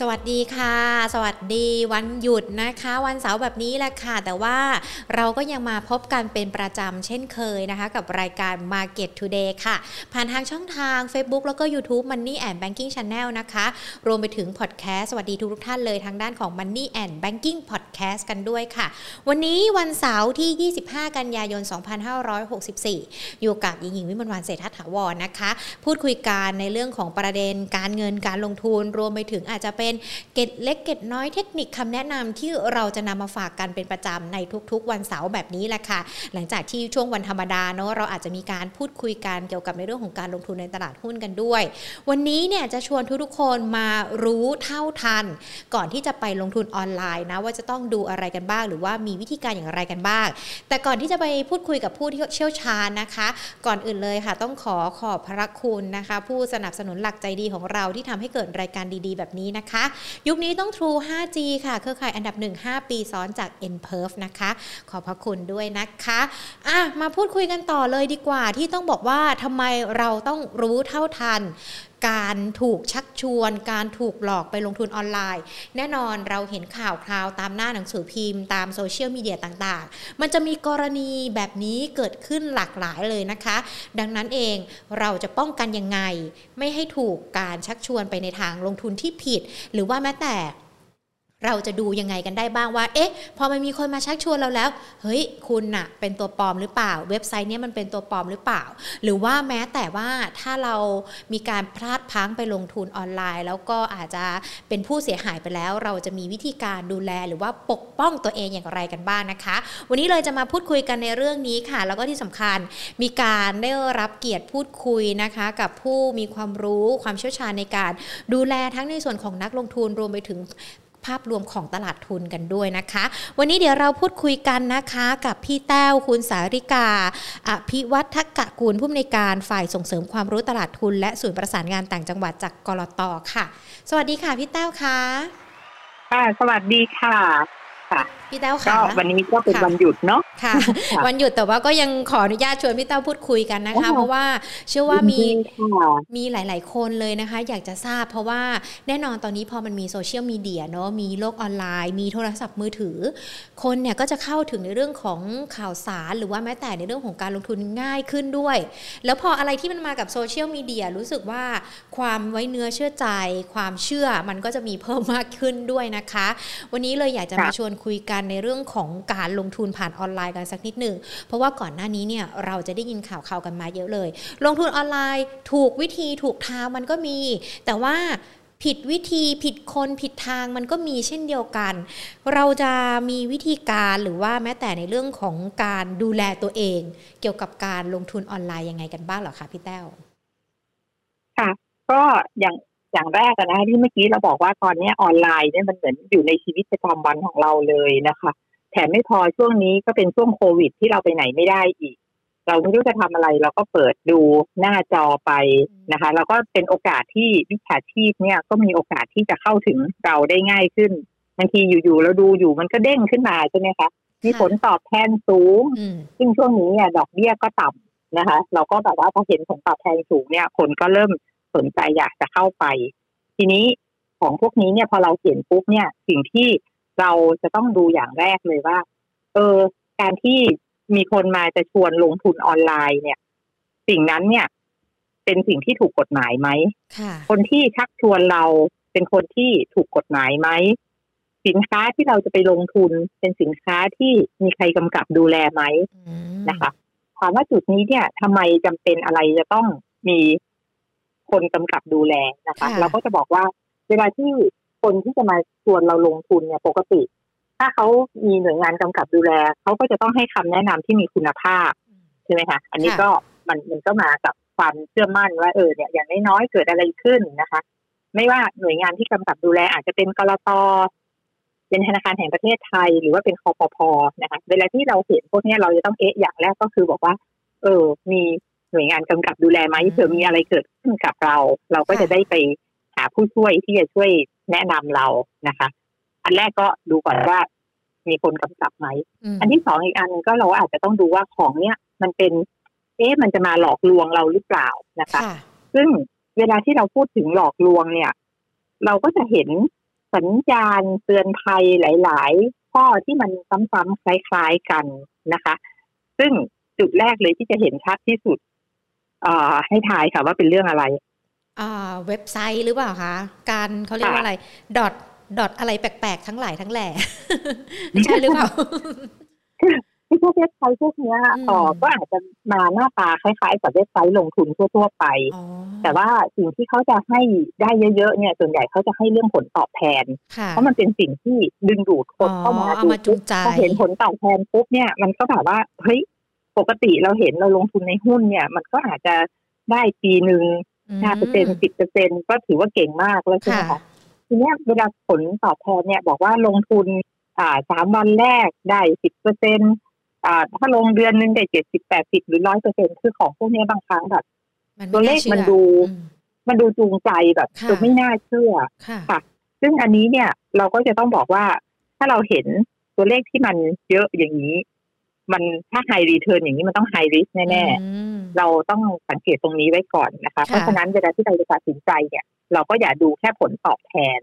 สวัสดีค่ะ สวัสดีวันหยุดนะคะ วันเสาร์แบบนี้แหละค่ะ แต่ว่าเราก็ยังมาพบกันเป็นประจำเช่นเคยนะคะ กับรายการ Market Today ค่ะ ผ่านทางช่องทาง Facebook แล้วก็ YouTube Money and Banking Channel นะคะ รวมไปถึงพอดแคสต์สวัสดีทุกท่านเลยทางด้านของ Money and Banking Podcast กันด้วยค่ะ วันนี้วันเสาร์ที่ 25 กันยายน 2564 อยู่กับหญิงหญิงวิมลวันเศรษฐถาวรนะคะ พูดคุยกันในเรื่องของประเด็นการเงินการลงทุน รวมไปถึงอาจจะเป็นเกตเล็กเกตน้อยเทคนิคคำแนะนำที่เราจะนำมาฝากกันเป็นประจำในทุกๆ วันเสาร์แบบนี้แหละค่ะ หลังจากที่ช่วงวันธรรมดาเนาะเราอาจจะมีการพูดคุยกันเกี่ยวกับในเรื่องของการลงทุนในตลาดหุ้นกันด้วย วันนี้เนี่ยจะชวนทุกๆคนมารู้เท่าทัน ก่อนที่จะไปลงทุนออนไลน์นะว่าจะต้องดูอะไรกันบ้าง หรือว่ามีวิธีการอย่างไรกันบ้าง แต่ก่อนที่จะไปพูดคุยกับผู้ที่เชี่ยวชาญนะคะ ก่อนอื่นเลยค่ะ ต้องขอขอบพระคุณนะคะ ผู้สนับสนุนหลักใจดีของเราที่ทำให้เกิดรายการดีๆ แบบนี้นะคะยุคนี้ต้อง True 5G ค่ะเครือข่ายอันดับ 1 5 ปีซ้อนจาก n p e r f นะคะ ขอบพระคุณด้วยนะคะอะมาพูดคุยกันต่อเลยดีกว่าที่ต้องบอกว่าทำไมเราต้องรู้เท่าทันการถูกชักชวน การถูกหลอกไปลงทุนออนไลน์ แน่นอนเราเห็นข่าวคราวตามหน้าหนังสือพิมพ์ตามโซเชียลมีเดียต่างๆ มันจะมีกรณีแบบนี้เกิดขึ้นหลากหลายเลยนะคะ ดังนั้นเองเราจะป้องกันยังไง ไม่ให้ถูกการชักชวนไปในทางลงทุนที่ผิด หรือว่าแม้แต่ เราจะดูยังไงกันได้บ้างว่า เอ๊ะ พอมันมีคนมาชักชวนเราแล้ว เฮ้ย คุณน่ะ เป็นตัวปลอมหรือเปล่า เว็บไซต์เนี้ยมันเป็นตัวปลอมหรือเปล่า หรือว่าแม้แต่ว่าถ้าเรามีการพลาดพังไปลงทุนออนไลน์ แล้วก็อาจจะเป็นผู้เสียหายไปแล้ว เราจะมีวิธีการดูแลหรือว่าปกป้องตัวเองอย่างไรกันบ้างนะคะ วันนี้เลยจะมาพูดคุยกันในเรื่องนี้ค่ะ แล้วก็ที่สำคัญมีการได้รับเกียรติพูดคุยนะคะ กับผู้มีความรู้ความเชี่ยวชาญในการดูแลทั้งในส่วนของนักลงทุนรวมไปถึง ภาพรวมของตลาดทุนกันด้วยนะคะ วันนี้เดี๋ยวเราพูดคุยกันนะคะกับพี่แต้วคุณสาริกาอภิวัฒกะกูลผู้อำนวยการฝ่ายส่งเสริมความรู้ตลาดทุน และศูนย์ประสานงานต่างจังหวัดจากกรตค่ะ สวัสดีค่ะพี่แต้วคะค่ะ สวัสดีค่ะค่ะ พี่แต้วก็ค่ะวันนี้ก็เป็นวันหยุดเนาะค่ะค่ะ วันหยุดแต่ว่าก็ยังขออนุญาตชวนพี่แต้วพูดคุยกันนะคะโอ้เพราะว่าเชื่อว่ามียินดีค่ะมีหลาย ๆ คนเลยนะคะ อยากจะทราบ เพราะว่าแน่นอนตอนนี้พอมันมีโซเชียลมีเดียเนาะมีโลกออนไลน์ มีโทรศัพท์มือถือ คนเนี่ยก็จะเข้าถึงในเรื่องของข่าวสาร หรือว่าแม้แต่ในเรื่องของการลงทุนง่ายขึ้นด้วย แล้วพออะไรที่มันมากับโซเชียลมีเดียรู้สึกว่าความไว้เนื้อเชื่อใจ ความเชื่อมันก็จะมีเพิ่มมากขึ้นด้วยนะคะ วันนี้เลยอยากจะมาค่ะชวนคุยกันในเรื่องของการลงทุนผ่านออนไลน์กันสักนิดหนึ่ง เพราะว่าก่อนหน้านี้เนี่ยเราจะได้ยินข่าวข่าวกันมาเยอะเลย ลงทุนออนไลน์ถูกวิธีถูกทางมันก็มี แต่ว่าผิดวิธีผิดคนผิดทางมันก็มีเช่นเดียวกัน เราจะมีวิธีการหรือว่าแม้แต่ในเรื่องของการดูแลตัวเอง เกี่ยวกับการลงทุนออนไลน์ยังไงกันบ้างเหรอคะพี่แต้วค่ะ ก็อย่าง อย่างแรกอะนะที่เมื่อกี้เราบอกว่าตอนนี้ออนไลน์เนี่ยมันเหมือนอยู่ในชีวิตประจำวันของเราเลยนะคะแถมไม่พอช่วงนี้ก็เป็นช่วงโควิด ที่เราไปไหนไม่ได้อีก เราไม่รู้จะทำอะไรเราก็เปิดดูหน้าจอไปนะคะแล้วก็เป็นโอกาสที่วิชาชีพเนี่ยก็มีโอกาสที่จะเข้าถึงเราได้ง่ายขึ้นบางทีอยู่ๆเราดูอยู่มันก็เด้งขึ้นมาใช่ไหมคะมีผลตอบแทนสูงอืมซึ่งช่วงนี้เนี่ยดอกเบี้ยก็ต่ำนะคะ เราก็แบบว่าพอเห็นผลตอบแทนสูงเนี่ยคนก็เริ่ม สนใจอยากจะเข้าไป ทีนี้ของพวกนี้เนี่ยพอเราเห็นปุ๊บเนี่ย สิ่งที่เราจะต้องดูอย่างแรกเลยว่า เออ การที่มีคนมาจะชวนลงทุนออนไลน์เนี่ย สิ่งนั้นเนี่ย เป็นสิ่งที่ถูกกฎหมายไหมค่ะคนที่ชักชวนเราเป็นคนที่ถูกกฎหมายไหมสินค้าที่เราจะไปลงทุนเป็นสินค้าที่มีใครกำกับดูแลไหมอืมนะคะถามว่าจุดนี้เนี่ยทำไมจำเป็นอะไรจะต้องมี คนกำกับดูแลนะคะ เราก็จะบอกว่า เวลาที่คนที่จะมาชวนเราลงทุนเนี่ยปกติ ถ้าเขามีหน่วยงานกำกับดูแลเขาก็จะต้องให้คำแนะนำที่มีคุณภาพใช่ไหมคะอันนี้ก็มันมันก็มากับความเชื่อมั่นว่าเออเนี่ยอย่างน้อยๆเกิดอะไรขึ้นนะคะ ไม่ว่าหน่วยงานที่กำกับดูแลอาจจะเป็นกรตเป็นธนาคารแห่งประเทศไทย หรือว่าเป็นคอปพนะคะ เวลาที่เราเห็นพวกเนี้ยเราจะต้องเอ๊ะอย่างแรกก็คือบอกว่า เออ มี หน่วยงานกำกับดูแลไหมเผื่อมีอะไรเกิดขึ้นกับเรา เราก็จะได้ไปหาผู้ช่วยที่จะช่วยแนะนำเรานะคะ อันแรกก็ดูก่อนว่ามีคนกำกับไหมมอันที่สองอีกอันหนึงก็เราอาจจะต้องดูว่าของเนี้ยมันเป็น เอ๊ะมันจะมาหลอกลวงเราหรือเปล่านะคะค่ะซึ่งเวลาที่เราพูดถึงหลอกลวงเนี่ย เราก็จะเห็นสัญญาณเตือนภัยหลาย ๆ ข้อที่มันซ้ำๆคล้าย ๆ กันนะคะ ซึ่งจุดแรกเลยที่จะเห็นชัดที่สุด ให้ทายค่ะว่าเป็นเรื่องอะไรเว็บไซต์หรือเปล่าคะการเขาเรียกว่าอะไรดอทดอทอะไรแปลกๆทั้งหลายทั้งแหล่ใช่หรือเปล่าที่พวกเว็บไซต์พวกนี้อ๋อก็อาจจะมาหน้าตาคล้ายๆ กับเว็บไซต์ลงทุนทั่วๆไป แต่ว่าสิ่งที่เขาจะให้ได้เยอะๆเนี่ย ส่วนใหญ่เขาจะให้เรื่องผลตอบแทน เพราะมันเป็นสิ่งที่ดึงดูดคนเข้ามาดูพอเห็นผลตอบแทนปุ๊บเนี่ยมันก็แบบว่าเฮ้ย ปกติเราเห็นเราลงทุนในหุ้นเนี่ย มันก็อาจจะได้ปีหนึ่งห้าเปอร์เซ็นสิบเปอร์เซ็นก็ถือว่าเก่งมากแล้วใช่ไหมคะทีนี้เวลาผลตอบแทนเนี่ย บอกว่าลงทุนอ่าสามวันแรกได้สิบเปอร์เซ็นต์อ่าถ้าลงเดือนหนึ่งได้เจ็ดสิบแปดสิบหรือร้อยเปอร์เซ็นต์คือของพวกนี้บางครั้งแบบตัวเลขมันดู มันดูจูงใจแบบจนไม่น่าเชื่อค่ะ ซึ่งอันนี้เนี่ยเราก็จะต้องบอกว่าถ้าเราเห็นตัวเลขที่มันเยอะอย่างนี้ มันถ้า high return อย่างนี้มันต้อง high risk แน่ๆ เราต้องสังเกตตรงนี้ไว้ก่อนนะคะ เพราะฉะนั้นเวลาที่เราจะตัดสินใจเนี่ย เราก็อย่าดูแค่ผลตอบแทน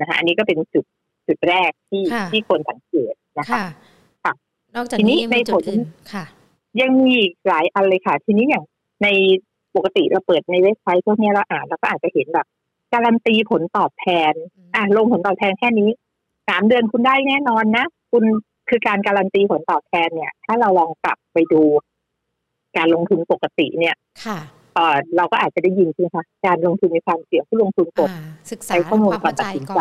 นะคะ อันนี้ก็เป็นจุดจุดแรกที่ที่คนสังเกตนะคะค่ะนอกจากนี้ในผลค่ะ ยังมีหลายอันเลยค่ะ ทีนี้อย่างในปกติเราเปิดในเว็บไซต์พวกนี้เราอ่านเราก็อาจจะเห็นแบบการันตีผลตอบแทน อ่าลงผลตอบแทนแค่นี้สามเดือนคุณได้แน่นอนนะ คุณ คือการการันตีผลตอบแทนเนี่ย ถ้าเราลองกลับไปดู การลงทุนปกติเนี่ยค่ะเออเราก็อาจจะได้ยินใช่ไหมคะการลงทุนมีความเสี่ยงผู้ลงทุนกดศึกษาข้อมูลก่อนตัดสินใจ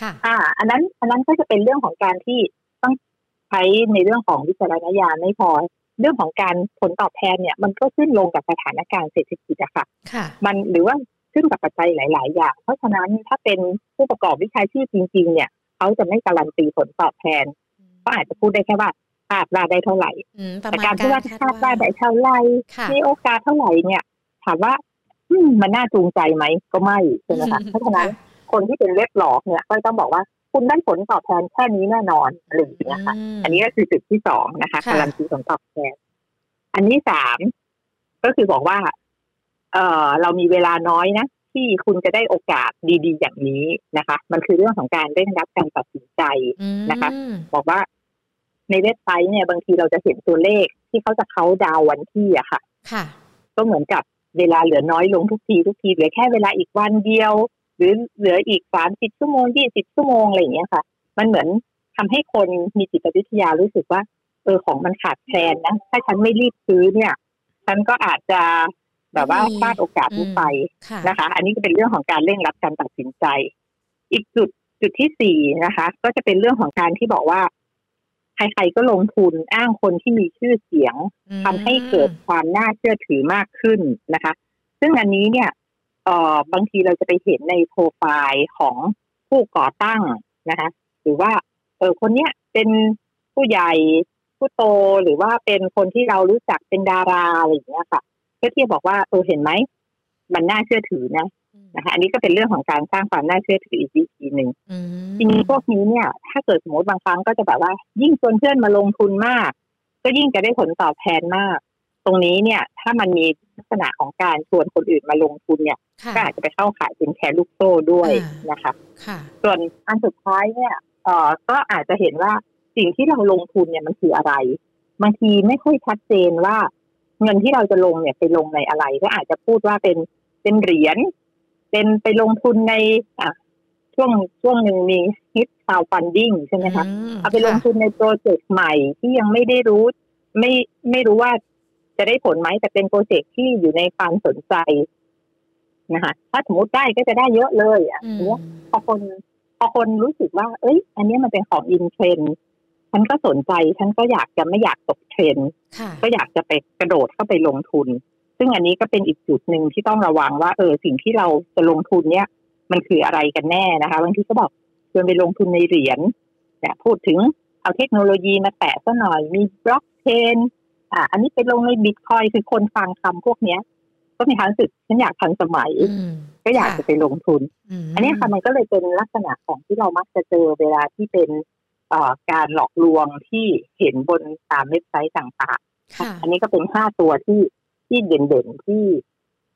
ค่ะ อ่า อันนั้น อันนั้นก็จะเป็นเรื่องของการที่ต้องใช้ในเรื่องของวิจารณญาณไม่พอ เรื่องของการผลตอบแทนเนี่ย มันก็ขึ้นลงกับสถานการณ์เศรษฐกิจอะค่ะ มันหรือว่าขึ้นกับปัจจัยหลาย ๆ อย่าง เพราะฉะนั้นถ้าเป็นผู้ประกอบวิชาชีพจริง ๆ เนี่ยเขาจะไม่การันตีผลตอบแทน ก็อาจจะพูดได้แค่ว่าคาดว่าได้เท่าไหร่แต่การที่ว่าคาดว่าได้เท่าไหร่มีโอกาสเท่าไหร่เนี่ย ถามว่ามันน่าจูงใจไหมก็ไม่ใช่ไหมคะเพราะฉะนั้นคนที่เป็นเล็บหลอกเนี่ย ก็ต้องบอกว่าคุณได้ผลตอบแทนแค่นี้แน่นอนอะไรอย่างเงี้ยค่ะอันนี้ก็คือจุดที่สองนะคะการันตีผลตอบแทน อันที่สามก็คือบอกว่า เออเรามีเวลาน้อยนะ ที่คุณจะได้โอกาสดีๆ อย่างนี้นะคะ มันคือเรื่องของการเร่งรัดการตัดสินใจนะคะ บอกว่าในเว็บไซต์เนี่ยบางทีเราจะเห็นตัวเลขที่เขาจะเขาดาววันที่อะค่ะ ค่ะ ก็เหมือนกับเวลาเหลือน้อยลงทุกทีทุกทีเหลือแค่เวลาอีกวันเดียว หรือเหลืออีกสามสิบชั่วโมงยี่สิบชั่วโมงอะไรอย่างเงี้ยค่ะ มันเหมือนทำให้คนมีจิตวิทยารู้สึกว่า เออของมันขาดแคลนนะ ถ้าฉันไม่รีบซื้อเนี่ย ฉันก็อาจจะ แบบว่าพลาดโอกาสนี้ไปนะคะ อันนี้ก็เป็นเรื่องของการเร่งรัดการตัดสินใจ อีกจุดจุดที่สี่นะคะ ก็จะเป็นเรื่องของการที่บอกว่าใครๆก็ลงทุนอ้างคนที่มีชื่อเสียงทำให้เกิดความน่าเชื่อถือมากขึ้นนะคะ ซึ่งอันนี้เนี่ยเอ่อบางทีเราจะไปเห็นในโปรไฟล์ของผู้ก่อตั้งนะคะ หรือว่า เออคนเนี้ยเป็นผู้ใหญ่ผู้โตหรือว่าเป็นคนที่เรารู้จักเป็นดาราอะไรอย่างเงี้ยค่ะ เพื่อที่จะบอกว่าเออเห็นไหมมันน่าเชื่อถือนะนะคะอันนี้ก็เป็นเรื่องของการสร้างความน่าเชื่อถืออีกวิธีหนึ่งทีนี้พวกนี้เนี่ย ถ้าเกิดสมมติบางครั้งก็จะแบบว่า ยิ่งชวนเพื่อนมาลงทุนมาก ก็ยิ่งจะได้ผลตอบแทนมาก ตรงนี้เนี่ย ถ้ามันมีลักษณะของการชวนคนอื่นมาลงทุนเนี่ย ก็อาจจะไปเข้าขายเป็นแชร์ลูกโซ่ด้วยนะคะส่วนอันสุดท้ายเนี่ยเอ่อก็อาจจะเห็นว่าสิ่งที่เราลงทุนเนี่ยมันคืออะไรบางทีไม่ค่อยชัดเจนว่า เงินที่เราจะลงเนี่ยไปลงในอะไร ก็อาจจะพูดว่าเป็นเป็นเหรียญเป็นไปลงทุนในอะช่วงช่วงหนึ่งมีฮิต crowdfunding ใช่ไหมคะเอาไปลงทุนในโปรเจกต์ใหม่ที่ยังไม่ได้รู้ ไม่ไม่รู้ว่าจะได้ผลไหมแต่เป็นโปรเจกต์ที่อยู่ในความสนใจนะคะถ้าสมมติได้ก็จะได้เยอะเลยอะเนี้ยพอคนพอคนรู้สึกว่า เอ้ย อันนี้มันเป็นของ in trend ฉันก็สนใจ ฉันก็อยากจะไม่อยากตกเทรนก็อยากจะไปกระโดดเข้าไปลงทุน ซึ่งอันนี้ก็เป็นอีกจุดหนึ่งที่ต้องระวังว่า เออสิ่งที่เราจะลงทุนเนี้ยมันคืออะไรกันแน่นะคะบางทีก็บอกชวนไปลงทุนในเหรียญเนี่ยพูดถึงเอาเทคโนโลยีมาแตะซะหน่อยมีบล็อกเชนอ่าอันนี้ไปลงในบิตคอยคือคนฟังคำพวกเนี้ย ก็มีความรู้สึกฉันอยากทันสมัย ก็อยากจะไปลงทุน อันนี้ค่ะมันก็เลยเป็นลักษณะของที่เรามักจะเจอเวลาที่เป็น การหลอกลวงที่เห็นบนตามเว็บไซต์ต่างๆ อันนี้ก็เป็นห้าตัวที่ที่เด่นๆที่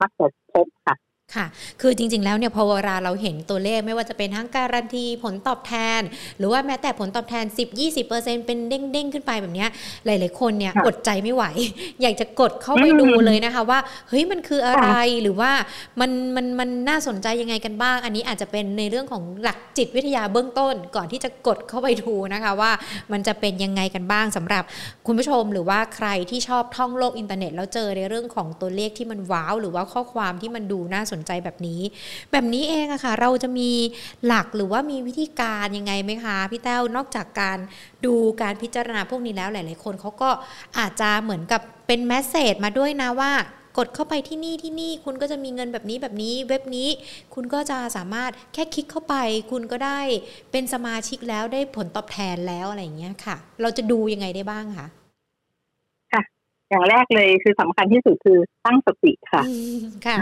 มักจะพบค่ะ ค่ะ คือจริง ๆ แล้วเนี่ยพอเวลาเราเห็นตัวเลขไม่ว่าจะเป็นทั้งการันตีผลตอบแทน หรือว่าแม้แต่ผลตอบแทน 10-20%เป็นเด้งๆ ขึ้นไปแบบนี้หลาย ๆ คนเนี่ยอดใจไม่ไหว อยากจะกดเข้าไปดูเลยนะคะว่า เฮ้ยมันคืออะไรหรือว่ามันมันมันน่าสนใจยังไงกันบ้าง อันนี้อาจจะเป็นในเรื่องของหลักจิตวิทยาเบื้องต้น ก่อนที่จะกดเข้าไปดูนะคะว่ามันจะเป็นยังไงกันบ้างสำหรับคุณผู้ชมหรือว่าใครที่ชอบท่องโลกอินเทอร์เน็ตแล้วเจอในเรื่องของตัวเลขที่มันว้าวหรือว่าข้อความที่มันดูน่าสนใจแบบนี้ แบบนี้เองอะค่ะ เราจะมีหลักหรือว่ามีวิธีการยังไงไหมคะพี่แต้วนอกจากการดูการพิจารณาพวกนี้แล้วหลาย ๆ คนเขาก็อาจจะเหมือนกับเป็นแมสเซจมาด้วยนะว่ากดเข้าไปที่นี่ที่นี่คุณก็จะมีเงินแบบนี้แบบนี้เว็บนี้ คุณก็จะสามารถแค่คลิกเข้าไป คุณก็ได้เป็นสมาชิกแล้วได้ผลตอบแทนแล้วอะไรอย่างเงี้ยค่ะ เราจะดูยังไงได้บ้างคะค่ะ อย่างแรกเลยคือสำคัญที่สุดคือตั้งสติค่ะค่ะ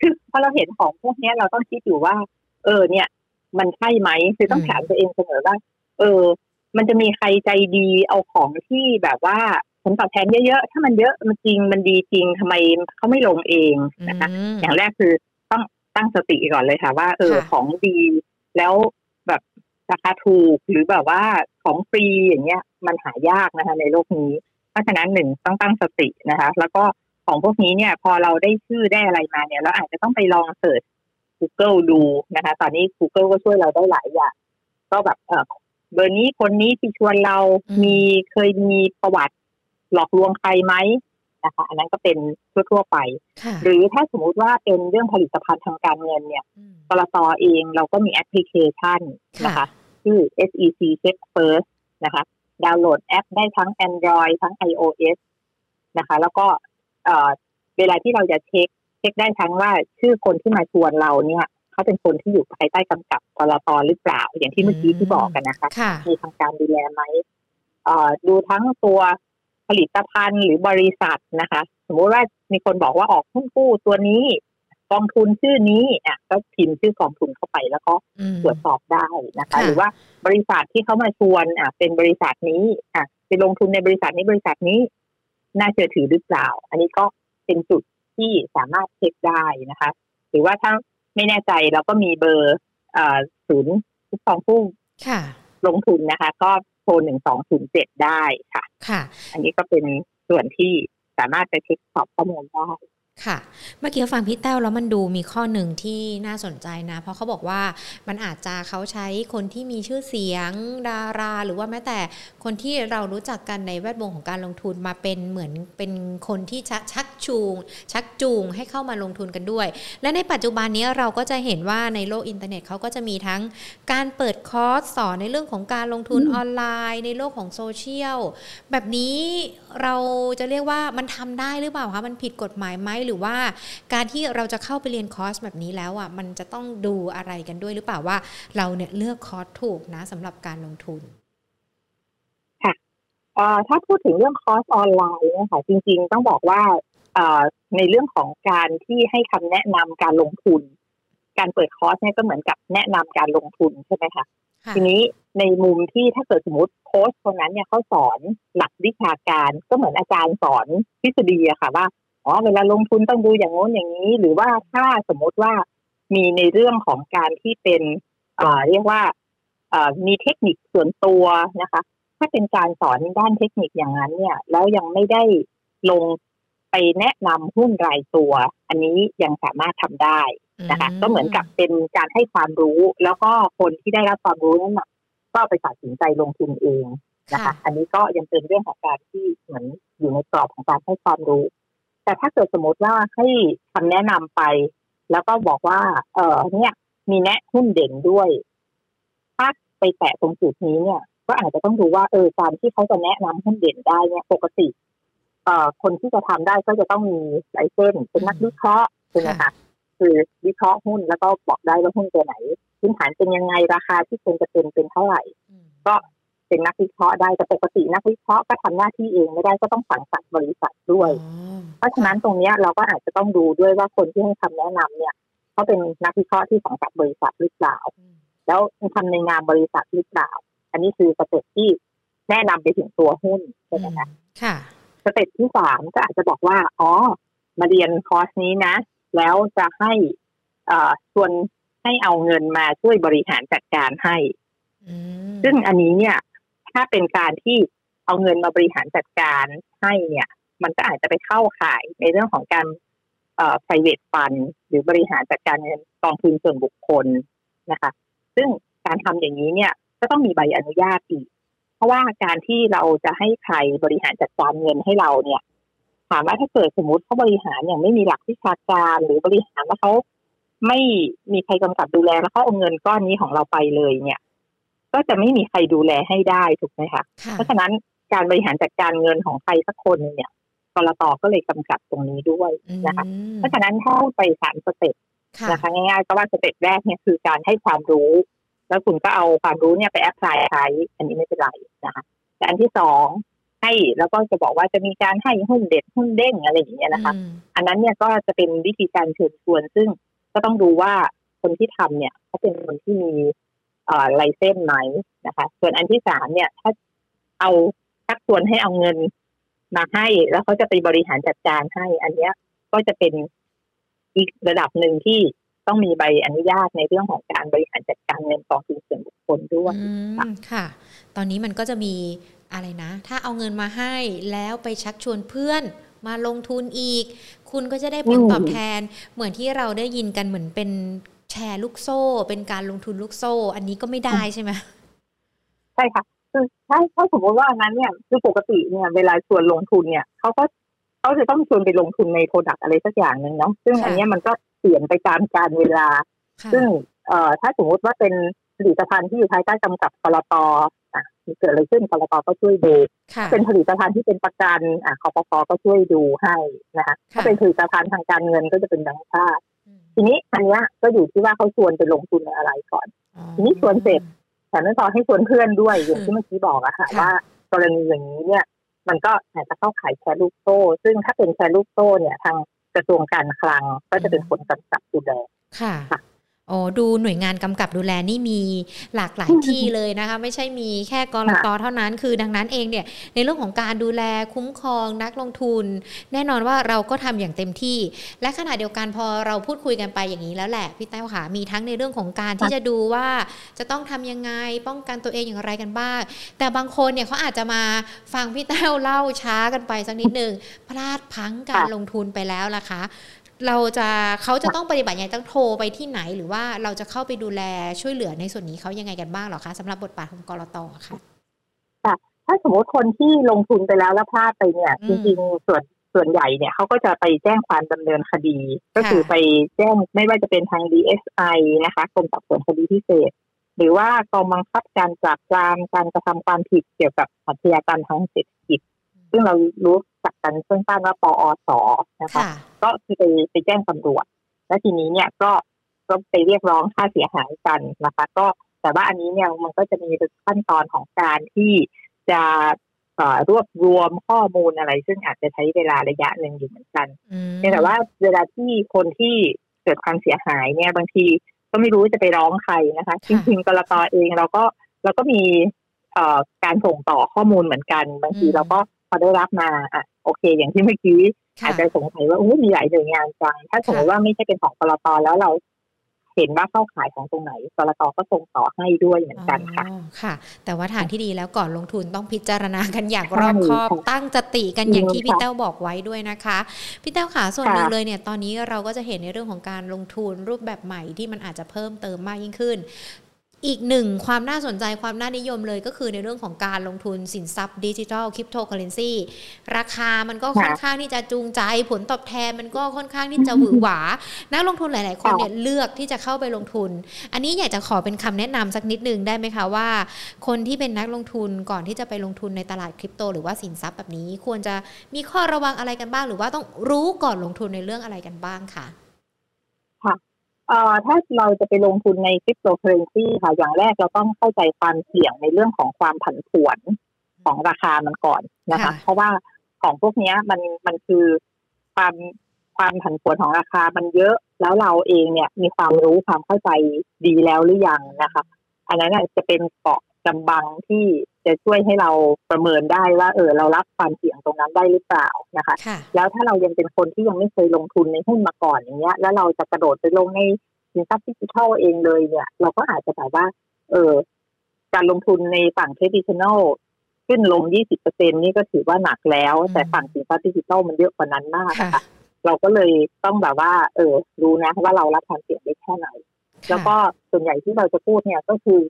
คือพอเราเห็นของพวกนี้เราต้องคิดอยู่ว่า เออ เนี่ย มันใช่ไหมคือต้องถามตัวเองเสมอว่า เออ มันจะมีใครใจดีเอาของที่แบบว่าผลตอบแทนเยอะๆ ถ้ามันเยอะมันจริงมันดีจริงทำไมเขาไม่ลงเองนะคะอย่างแรกคือต้องตั้งสติก่อนเลยค่ะว่า เออของดีแล้วแบบราคาถูกหรือแบบว่าของฟรีอย่างเงี้ย มันหายากนะคะ ในโลกนี้ เพราะฉะนั้นหนึ่งต้องตั้งสตินะคะ แล้วก็ ของพวกนี้เนี่ย พอเราได้ชื่อได้อะไรมาเนี่ย เราอาจจะต้องไปลองเสิร์ช Google ดูนะคะ ตอนนี้ Google ก็ช่วยเราได้หลายอย่าง ก็แบบเออเบอร์นี้คนนี้ที่ชวนเรามีเคยมีประวัติหลอกลวงใครไหมนะคะอันนั้นก็เป็นทั่วๆไป หรือถ้าสมมุติว่าเป็นเรื่องผลิตภัณฑ์ทางการเงินเนี่ยกลตเองเราก็มีแอปพลิเคชันนะคะชื่อ SEC Check First นะคะ ดาวน์โหลดแอปได้ทั้ง Android ทั้ง iOS นะคะ แล้วก็ เวลาที่เราจะเช็ค เช็คได้ทั้งว่าชื่อคนที่มาชวนเราเนี่ยเขาเป็นคนที่อยู่ภายใต้กำกับปตทหรือเปล่า อย่างที่เมื่อกี้ที่บอกกันนะคะ มีทางการดูแลไหมดูทั้งตัวผลิตภัณฑ์หรือบริษัทนะคะ สมมติว่ามีคนบอกว่าออกหุ้นกู้ตัวนี้กองทุนชื่อนี้อะก็พิมพ์ชื่อกองทุนเข้าไปแล้วก็ตรวจสอบได้นะคะ หรือว่าบริษัทที่เขามาชวนอะเป็นบริษัทนี้อะไปลงทุนในบริษัทนี้บริษัทนี้ น่าเชื่อถือหรือเปล่า อันนี้ก็เป็นจุดที่สามารถเช็คได้นะคะ หรือว่าถ้าไม่แน่ใจเราก็มีเบอร์ศูนย์ทุกกองผู้ลงทุนนะคะ ก็โทรหนึ่งสองศูนย์เจ็ดได้ค่ะ ค่ะ อันนี้ก็เป็นส่วนที่สามารถไปเช็คสอบข้อมูลได้ ค่ะ เมื่อกี้ฟังพี่แต้วแล้วมันดูมีข้อหนึ่งที่น่าสนใจนะ เพราะเขาบอกว่ามันอาจจะเขาใช้คนที่มีชื่อเสียงดารา หรือว่าแม้แต่คนที่เรารู้จักกันในแวดวงของการลงทุนมาเป็นเหมือนเป็นคนที่ชักจูง ชักจูงให้เข้ามาลงทุนกันด้วย และในปัจจุบันนี้เราก็จะเห็นว่าในโลกอินเทอร์เน็ตเขาก็จะมีทั้งการเปิดคอร์สสอนในเรื่องของการลงทุนออนไลน์ ในโลกของโซเชียลแบบนี้เราจะเรียกว่ามันทำได้หรือเปล่าคะมันผิดกฎหมายไหมหรือว่าการที่เราจะเข้าไปเรียนคอร์สแบบนี้แล้วอะมันจะต้องดูอะไรกันด้วยหรือเปล่าว่าเราเนี่ยเลือกคอร์สถูกนะสำหรับการลงทุนค่ะถ้าพูดถึงเรื่องคอร์สออนไลน์นะคะจริง ๆ ต้องบอกว่าในเรื่องของการที่ให้คำแนะนำการลงทุน การเปิดคอร์สเนี่ยก็เหมือนกับแนะนำการลงทุนใช่ไหมคะทีนี้ในมุมที่ถ้าเกิดสมมติโค้ชคนนั้นเนี่ยเขาสอนหลักวิชาการก็เหมือนอาจารย์สอนทฤษฎีอะค่ะว่า อ๋อเวลาลงทุนต้องดูอย่างโน้นอย่างนี้ หรือว่าถ้าสมมติว่ามีในเรื่องของการที่เป็นเอ่อเรียกว่าเอ่อมีเทคนิคส่วนตัวนะคะ ถ้าเป็นการสอนด้านเทคนิคอย่างนั้นเนี่ย แล้วยังไม่ได้ลงไปแนะนำหุ้นรายตัว อันนี้ยังสามารถทำได้นะคะ ก็เหมือนกับเป็นการให้ความรู้ แล้วก็คนที่ได้รับความรู้นั้นก็ไปตัดสินใจลงทุนเองนะคะ อันนี้ก็ยังเป็นเรื่องของการที่เหมือนอยู่ในกรอบของการให้ความรู้ แต่ถ้าเกิดสมมติว่าให้คำแนะนำไป แล้วก็บอกว่า เออเนี่ยมีแนะหุ้นเด่นด้วย ถ้าไปแตะตรงจุดนี้เนี่ย ก็อาจจะต้องดูว่าเออการที่เขาจะแนะนำหุ้นเด่นได้เนี่ยปกติ เอ่อคนที่จะทำได้ก็จะต้องมีไลเซนเป็นนักวิเคราะห์ใช่ไหมคะคือวิเคราะห์หุ้นแล้วก็บอกได้ว่าหุ้นตัวไหนพื้นฐานเป็นยังไงราคาที่ควรจะเป็นเป็นเท่าไหร่ ก็ เป็นนักวิเคราะห์ได้แต่ปกตินักวิเคราะห์ก็ทำหน้าที่เองไม่ได้ก็ต้องสังกัดบริษัทด้วย เพราะฉะนั้นตรงนี้เราก็อาจจะต้องดูด้วยว่าคนที่ให้คำแนะนำเนี่ยเขาเป็นนักวิเคราะห์ที่สังกัดบริษัทหรือเปล่า แล้วทำในงานบริษัทหรือเปล่า อันนี้คือสเต็ปที่แนะนำไปถึงตัวหุ้นใช่ไหมคะค่ะสเต็ปที่สามก็อาจจะบอกว่าอ๋อมาเรียนคอร์สนี้นะ แล้วจะให้อ่าชวนให้เอาเงินมาช่วยบริหารจัดการให้อืมซึ่งอันนี้เนี่ย ถ้าเป็นการที่เอาเงินมาบริหารจัดการให้เนี่ย มันก็อาจจะไปเข้าข่ายในเรื่องของการเอ่อ private fund หรือบริหารจัดการเงินกองทุนส่วนบุคคลนะคะ ซึ่งการทำอย่างนี้เนี่ยก็ต้องมีใบอนุญาตอีก เพราะว่าการที่เราจะให้ใครบริหารจัดการเงินให้เราเนี่ย ถามว่าถ้าเกิดสมมติเขาบริหารอย่างไม่มีหลักวิชาการหรือบริหารแล้วเขาไม่มีใครกำกับดูแลแล้วเขาเอาเงินก้อนนี้ของเราไปเลยเนี่ย ก็จะไม่มีใครดูแลให้ได้ถูกไหมคะค่ะเพราะฉะนั้นการบริหารจัดการเงินของใครสักคนหนึ่งเนี่ยกลตก็เลยกำกับตรงนี้ด้วยนะคะอืมเพราะฉะนั้นถ้าไปสามสเต็ปค่ะนะคะง่ายๆก็ว่าสเต็ปแรกเนี่ยคือการให้ความรู้ แล้วคุณก็เอาความรู้เนี่ยไป apply ใช้อันนี้ไม่เป็นไรนะคะแต่อันที่สองให้แล้วก็จะบอกว่าจะมีการให้หุ้นเด็ดหุ้นเด้งอะไรอย่างเงี้ยนะคะอืมอันนั้นเนี่ยก็จะเป็นวิธีการเชิญชวน ซึ่งก็ต้องดูว่าคนที่ทำเนี่ยเขาเป็นคนที่มีเอ่อ ไลเซนส์ไหมนะคะ ส่วนอันที่สามเนี่ย ถ้าเอาชักชวนให้เอาเงินมาให้ แล้วเขาจะไปบริหารจัดการให้ อันเนี้ยก็จะเป็นอีกระดับหนึ่งที่ต้องมีใบอนุญาตในเรื่องของการบริหารจัดการเงินกองทุนส่วนบุคคลด้วยค่ะ ตอนนี้มันก็จะมีอะไรนะ ถ้าเอาเงินมาให้แล้วไปชักชวนเพื่อนมาลงทุนอีก คุณก็จะได้ผลตอบแทนเหมือนที่เราได้ยินกันเหมือนเป็น แชร์ลูกโซ่ เป็นการลงทุนลูกโซ่ อันนี้ก็ไม่ได้ใช่ไหมใช่ค่ะคือถ้าถ้าสมมติว่าอันนั้นเนี่ยคือปกติเนี่ยเวลาชวนลงทุนเนี่ยเขาก็เขาจะต้องชวนไปลงทุนใน product อะไรสักอย่างหนึ่งเนาะซึ่งค่ะอันเนี้ยมันก็เปลี่ยนไปตามการเวลาค่ะซึ่งเอ่อถ้าสมมติว่าเป็นผลิตภัณฑ์ที่อยู่ภายใต้กำกับกรตอะมีเกิดอะไรขึ้นกรตก็ช่วยดูค่ะเป็นผลิตภัณฑ์ที่เป็นประกันอะคอปพก็ช่วยดูให้นะคะถ้าเป็นผลิตภัณฑ์ทางการเงินก็จะเป็นแบงก์ชาติอืม ทีนี้อันเนี้ยก็อยู่ที่ว่าเขาชวนไปลงทุนในอะไรก่อนอ๋อทีนี้ชวนเสร็จแต่ไม่พอให้ชวนเพื่อนด้วยอย่างที่เมื่อกี้บอกอะค่ะค่ะว่ากรณีอย่างนี้เนี่ย มันก็อาจจะเข้าขายแชร์ลูกโซ่ ซึ่งถ้าเป็นแชร์ลูกโซ่เนี่ยทางกระทรวงการคลังก็จะเป็นคนกำกับดูแลค่ะค่ะ โอ้ดูหน่วยงานกำกับดูแลนี่มีหลากหลายที่เลยนะคะ ไม่ใช่มีแค่กรตเท่านั้น คือดังนั้นเองเนี่ยในเรื่องของการดูแลคุ้มครองนักลงทุน แน่นอนว่าเราก็ทำอย่างเต็มที่ และขณะเดียวกันพอเราพูดคุยกันไปอย่างนี้แล้วแหละพี่แต้วค่ะมีทั้งในเรื่องของการที่จะดูว่าจะต้องทำยังไงป้องกันตัวเองอย่างไรกันบ้าง แต่บางคนเนี่ยเขาอาจจะมาฟังพี่แต้วเล่าช้ากันไปสักนิดหนึ่งพลาดพังการลงทุนไปแล้วล่ะคะ เราจะเขาจะต้องปฏิบัติยังไงต้องโทรไปที่ไหน หรือว่าเราจะเข้าไปดูแลช่วยเหลือในส่วนนี้เขายังไงกันบ้างเหรอคะสำหรับบทบาทของกรตค่ะถ้าสมมติคนที่ลงทุนไปแล้วแล้วพลาดไปเนี่ยอืจมริงๆส่วนส่วนใหญ่เนี่ยเขาก็จะไปแจ้งความดำเนินคดี ก็คือไปแจ้งไม่ว่าจะเป็นทาง DSI นะคะกรมสอบสวนคดีพิเศษ หรือว่ากองบังคับการปราบปรามการกระทำความผิดเกี่ยวกับอาชญากรรมทางเศรษฐกิจ ซึ่งเรารู้ จักกันสั้นๆว่าปอสนะคะค่ะก็คือไปไปแจ้งตำรวจ และทีนี้เนี่ยก็ก็ไปเรียกร้องค่าเสียหายกันนะคะ ก็แต่ว่าอันนี้เนี่ยมันก็จะมีขั้นตอนของการที่จะเอ่อรวบรวมข้อมูลอะไร ซึ่งอาจจะใช้เวลาระยะหนึ่งอยู่เหมือนกันอืมเพียงแต่ว่าเวลาที่คนที่เกิดความเสียหายเนี่ยบางทีก็ไม่รู้จะไปร้องใครนะคะ จริงๆกรตเองเราก็เราก็มีเอ่อการส่งต่อข้อมูลเหมือนกัน บางทีเราก็ พอได้รับมาอะโอเค อย่างที่เมื่อกี้ค่ะอาจจะสงสัยว่าอุ้ยมีหลายหน่วยงานจัง ถ้าสมมติว่าไม่ใช่เป็นของกรตแล้วเราเห็นว่าเข้าขายของตรงไหนกรตก็ส่งต่อให้ด้วยเหมือนกันค่ะอ๋อค่ะ แต่ว่าทางที่ดีแล้วก่อนลงทุนต้องพิจารณากันอย่างใช่รอบคอบค่ะตั้งสติกันอย่างที่จริงพี่ค่ะแต้วบอกไว้ด้วยนะคะ พี่แต้วขาส่วนค่ะหนึ่งเลยเนี่ยตอนนี้เราก็จะเห็นในเรื่องของการลงทุนรูปแบบใหม่ที่มันอาจจะเพิ่มเติมมากยิ่งขึ้น อีกหนึ่งความน่าสนใจความน่านิยมเลยก็คือในเรื่องของการลงทุนสินทรัพย์ดิจิทัลคริปโตเคอเรนซีราคามันก็ค่ะค่อนข้างที่จะจูงใจผลตอบแทนมันก็ค่อนข้างที่จะหวือหวา นักลงทุนหลาย ๆ คนค่ะเนี่ยเลือกที่จะเข้าไปลงทุน อันนี้อยากจะขอเป็นคำแนะนำสักนิดนึงได้ไหมคะว่า คนที่เป็นนักลงทุนก่อนที่จะไปลงทุนในตลาดคริปโต หรือว่าสินทรัพย์แบบนี้ควรจะมีข้อระวังอะไรกันบ้าง หรือว่าต้องรู้ก่อนลงทุนในเรื่องอะไรกันบ้างค่ะ เอ่อถ้าเราจะไปลงทุนในคริปโตเคอเรนซีค่ะ อย่างแรกเราต้องเข้าใจความเสี่ยงในเรื่องของความผันผวนของราคามันก่อนนะคะค่ะเพราะว่าของพวกเนี้ยมันมันคือความความผันผวนของราคามันเยอะ แล้วเราเองเนี่ยมีความรู้ความเข้าใจดีแล้วหรือยังนะคะ อันนั้นน่ะจะเป็นเกราะ กำบังที่จะช่วยให้เราประเมินได้ว่า เออเรารับความเสี่ยงตรงนั้นได้หรือเปล่านะคะ แล้วถ้าเรายังเป็นคนที่ยังไม่เคยลงทุนในหุ้นมาก่อนอย่างเงี้ย แล้วเราจะกระโดดไปลงในสินทรัพย์ดิจิทัลเองเลยเนี่ย เราก็อาจจะแบบว่า เออการลงทุนในฝั่ง traditional ขึ้นลง 20เปอร์เซ็นนี่ก็ถือว่าหนักแล้ว แต่ฝั่งสินทรัพย์ดิจิทัลมันเยอะกว่านั้นมากค่ะ เราก็เลยต้องแบบว่า เออ รู้นะว่าเรารับความเสี่ยงได้แค่ไหน แล้วก็ส่วนใหญ่ที่เราจะพูดเนี่ยก็คือ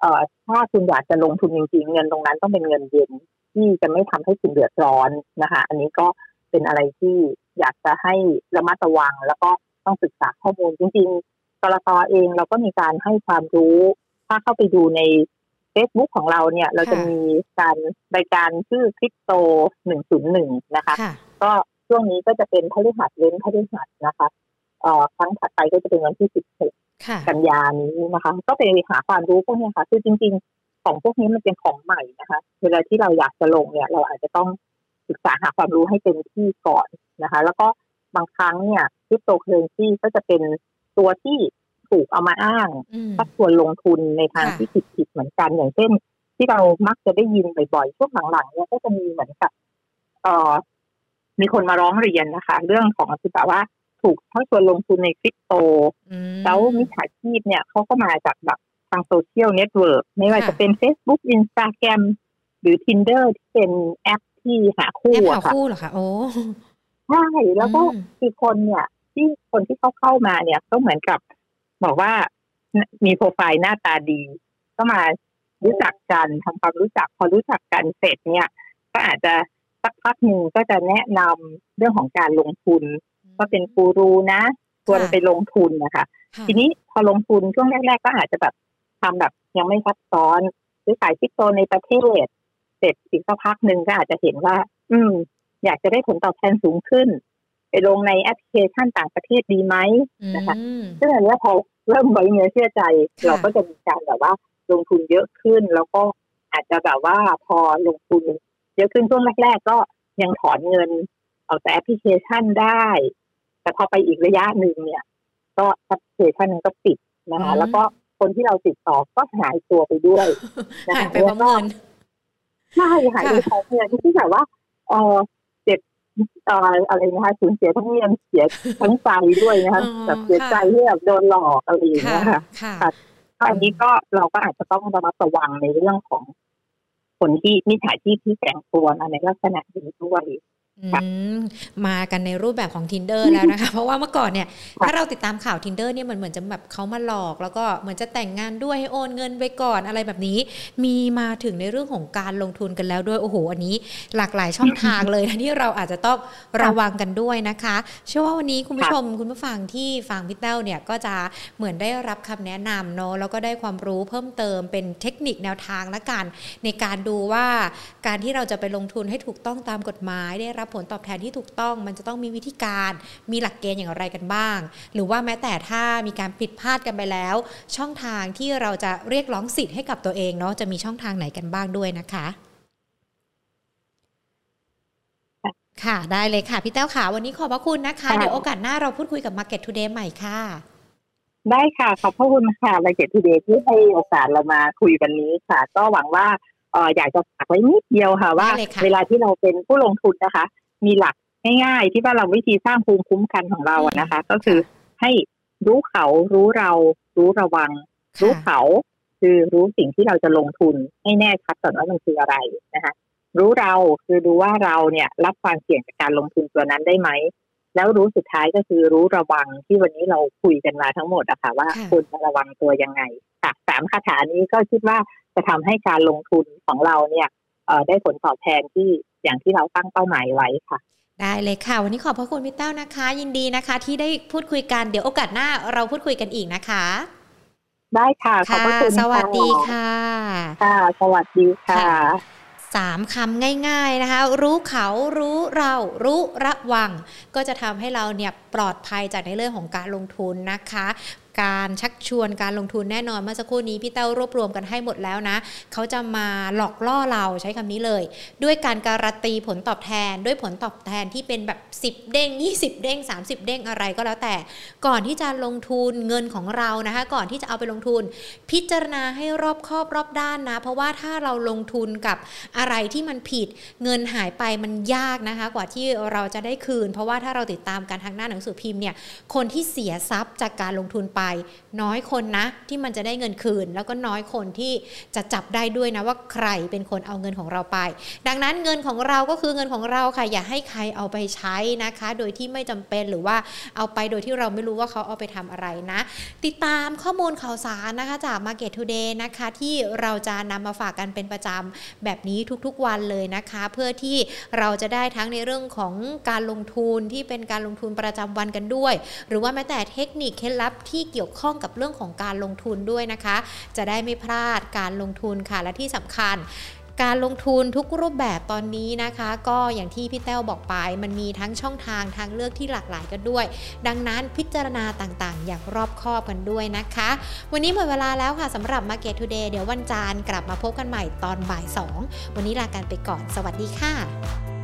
เอ่อถ้าคุณอยากจะลงทุนจริงๆ เงินตรงนั้นต้องเป็นเงินเย็นที่จะไม่ทำให้คุณเดือดร้อนนะคะ อันนี้ก็เป็นอะไรที่อยากจะให้ระมัดระวัง แล้วก็ต้องศึกษาข้อมูลจริงๆกรตอเองเราก็มีการให้ความรู้ ถ้าเข้าไปดูใน Facebook ของเราเนี่ย เราจะมีการรายการชื่อคริปโตหนึ่งศูนย์หนึ่งนะคะ ก็ช่วงนี้ก็จะเป็นพฤหัสเว้นพฤหัสนะคะเอ่อครั้งถัดไปก็จะเป็นวันที่สิบหก กันยานี้นะคะ ก็ไปหาความรู้พวกนี้ค่ะ คือจริง ๆ ของพวกนี้มันเป็นของใหม่นะคะ เวลาที่เราอยากจะลงเนี่ย เราอาจจะต้องศึกษาหาความรู้ให้เต็มที่ก่อนนะคะ แล้วก็บางครั้งเนี่ยคริปโตเคอเรนซีก็จะเป็นตัวที่ถูกเอามาอ้างชักชวนลงทุนในทางที่ผิดๆเหมือนกัน อย่างเช่น ที่เรามักจะได้ยินบ่อยๆช่วงหลังๆเนี่ยก็จะมีเหมือนกับเอ่อมีคนมาร้องเรียนนะคะ เรื่องของคือแบบว่า ถูกทั้งชวนลงทุนในคริปโต แล้วมิจฉาชีพเนี่ยเขาก็มาจากแบบทางโซเชียลเน็ตเวิร์กไม่ว่าจะเป็น Facebook Instagram หรือ Tinder ที่เป็นแอปที่หาคู่อะค่ะคู่เหรอคะโอ้ใช่แล้วก็คือคนเนี่ย ที่คนที่เขาเข้ามาเนี่ยก็เหมือนกับ บอกว่ามีโปรไฟล์หน้าตาดี ก็มารู้จักกันทำความรู้จักพอรู้จักกันเสร็จเนี่ย ก็อาจจะสักพักหนึ่งก็จะแนะนำเรื่องของการลงทุน ว่าเป็นกูรูนะควรไปลงทุนนะคะ ทีนี้พอลงทุนช่วงแรก ๆ ก็อาจจะแบบทำแบบยังไม่ซับซ้อนซื้อขายคริปโตในประเทศ เสร็จอีกสักพักหนึ่งก็อาจจะเห็นว่า อืม อยากจะได้ผลตอบแทนสูงขึ้น ไปลงในแอปพลิเคชันต่างประเทศดีไหมนะคะซึ่งอันนี้พอเริ่มไว้เนื้อเชื่อใจ เราก็จะมีการแบบว่า ลงทุนเยอะขึ้น แล้วก็อาจจะแบบว่าพอลงทุนเยอะขึ้นช่วงแรก ๆ ก็ยังถอนเงินออกจากแอปพลิเคชันได้ แต่พอไปอีกระยะหนึ่งเนี่ย ก็แอปพลิเคชันนั้นก็ปิดนะคะแล้วก็คนที่เราติดต่อก็หายตัวไปด้วยหายไปประมาณใช่หายไปพร้อมเงินที่แบบว่าเออเจ็บเอ่ออะไรนะคะสูญเสียทั้งเงินเสียทั้งใจด้วยนะคะแบบเสียใจที่แบบโดนหลอกอะไรอย่างเงี้ยค่ะค่ะอันนี้ก็เราก็อาจจะต้องระมัดระวังในเรื่องของคนที่มิจฉาชีพที่แฝงตัวในลักษณะนี้ด้วย มากันในรูปแบบของ tinder แล้วนะคะ เพราะว่าเมื่อก่อนเนี่ย ถ้าเราติดตามข่าว tinder เนี่ยมันเหมือนจะแบบเขามาหลอก แล้วก็เหมือนจะแต่งงานด้วยให้โอนเงินไปก่อนอะไรแบบนี้ มีมาถึงในเรื่องของการลงทุนกันแล้วด้วยโอ้โหอันนี้ หลากหลายช่องทางเลยนะที่เราอาจจะต้องระวังกันด้วยนะคะเชื่อว่าวันนี้คุณผู้ชมคุณผู้ฟังที่ฟังพี่เต้าเนี่ยก็จะเหมือนได้รับคำแนะนำเนาะแล้วก็ได้ความรู้เพิ่มเติมเป็นเทคนิคแนวทางละกันในการดูว่าการที่เราจะไปลงทุนให้ถูกต้องตามกฎหมายได้รับผลตอบแทนที่ถูกต้อง มันจะต้องมีวิธีการมีหลักเกณฑ์อย่างไรกันบ้าง หรือว่าแม้แต่ถ้ามีการผิดพลาดกันไปแล้ว ช่องทางที่เราจะเรียกร้องสิทธิ์ให้กับตัวเองเนาะจะมีช่องทางไหนกันบ้างด้วยนะคะค่ะ ได้เลยค่ะ พี่แต้วขาวันนี้ขอบพระคุณนะคะ เดี๋ยวโอกาสหน้าเราพูดคุยกับ Market Today ใหม่ค่ะ ได้ค่ะ ขอบพระคุณค่ะ Market Today ที่ให้โอกาสเรามาคุยวันนี้ค่ะ ก็หวังว่าเอออยากจะฝากไว้นิดเดียวค่ะ ว่า เวลาที่เราเป็นผู้ลงทุนนะคะ มีหลักง่ายๆที่ว่าเราวิธีสร้างภูมิคุ้มกันของเราอะนะคะ ก็คือให้รู้เขารู้เรารู้ระวัง รู้เขาคือรู้สิ่งที่เราจะลงทุนให้แน่ชัดก่อนว่ามันคืออะไรนะคะ รู้เราคือดูว่าเราเนี่ยรับความเสี่ยงจากการลงทุนตัวนั้นได้ไหมแล้วรู้สุดท้ายก็คือรู้ระวังที่วันนี้เราคุยกันมาทั้งหมดอะค่ะว่าคุณจะระวังตัวยังไง ค่ะสามคาถานี้ก็คิดว่าจะทำให้การลงทุนของเราเนี่ยได้ผลตอบแทนที่อย่างที่เราตั้งเป้าหมายไว้ค่ะ ได้เลยค่ะ วันนี้ขอบพระคุณพี่เต้านะคะ ยินดีนะคะ ที่ได้พูดคุยกันเดี๋ยวโอกาสหน้าเราพูดคุยกันอีกนะคะ ได้ค่ะขอบพระคุณสวัสดีค่ะค่ะ สวัสดีค่ะสามคำง่ายๆนะคะ รู้เขารู้เรารู้ระวัง ก็จะทำให้เราเนี่ยปลอดภัยจากในเรื่องของการลงทุนนะคะ การชักชวนการลงทุนแน่นอนเมื่อสักครู่นี้พี่เต้ารวบรวมกันให้หมดแล้วนะ เขาจะมาหลอกล่อเราใช้คำนี้เลย ด้วยการการันตีผลตอบแทนด้วยผลตอบแทนที่เป็นแบบ 10 เด้ง 20 เด้ง 30 เด้งอะไรก็แล้วแต่ ก่อนที่จะลงทุนเงินของเรานะคะ ก่อนที่จะเอาไปลงทุน พิจารณาให้รอบคอบรอบด้านนะ เพราะว่าถ้าเราลงทุนกับอะไรที่มันผิด เงินหายไปมันยากนะคะ กว่าที่เราจะได้คืน เพราะว่าถ้าเราติดตามการทางหน้าหนังสือพิมพ์เนี่ยคนที่เสียทรัพย์จากการลงทุนไปน้อยคนนะที่มันจะได้เงินคืน แล้วก็น้อยคนที่จะจับได้ด้วยนะว่าใครเป็นคนเอาเงินของเราไป ดังนั้นเงินของเราก็คือเงินของเราค่ะ อย่าให้ใครเอาไปใช้นะคะ โดยที่ไม่จำเป็นหรือว่าเอาไปโดยที่เราไม่รู้ว่าเขาเอาไปทำอะไรนะ ติดตามข้อมูลข่าวสารนะคะจาก Market Today นะคะ ที่เราจะนำมาฝากกันเป็นประจำแบบนี้ทุกๆวันเลยนะคะ เพื่อที่เราจะได้ทั้งในเรื่องของการลงทุนที่เป็นการลงทุนประจำวันกันด้วย หรือว่าแม้แต่เทคนิคเคล็ดลับที่เกี่ยวข้องกับเรื่องของการลงทุนด้วยนะคะ จะได้ไม่พลาดการลงทุนค่ะ และที่สำคัญการลงทุนทุกรูปแบบตอนนี้นะคะ ก็อย่างที่พี่แต้วบอกไป มันมีทั้งช่องทางทางเลือกที่หลากหลายกันด้วย ดังนั้นพิจารณาต่างๆ อย่างรอบคอบกันด้วยนะคะ วันนี้หมดเวลาแล้วค่ะสำหรับ Market Today เดี๋ยววันจันทร์กลับมาพบกันใหม่ตอนบ่าย 2 วันนี้ลากันไปก่อน สวัสดีค่ะ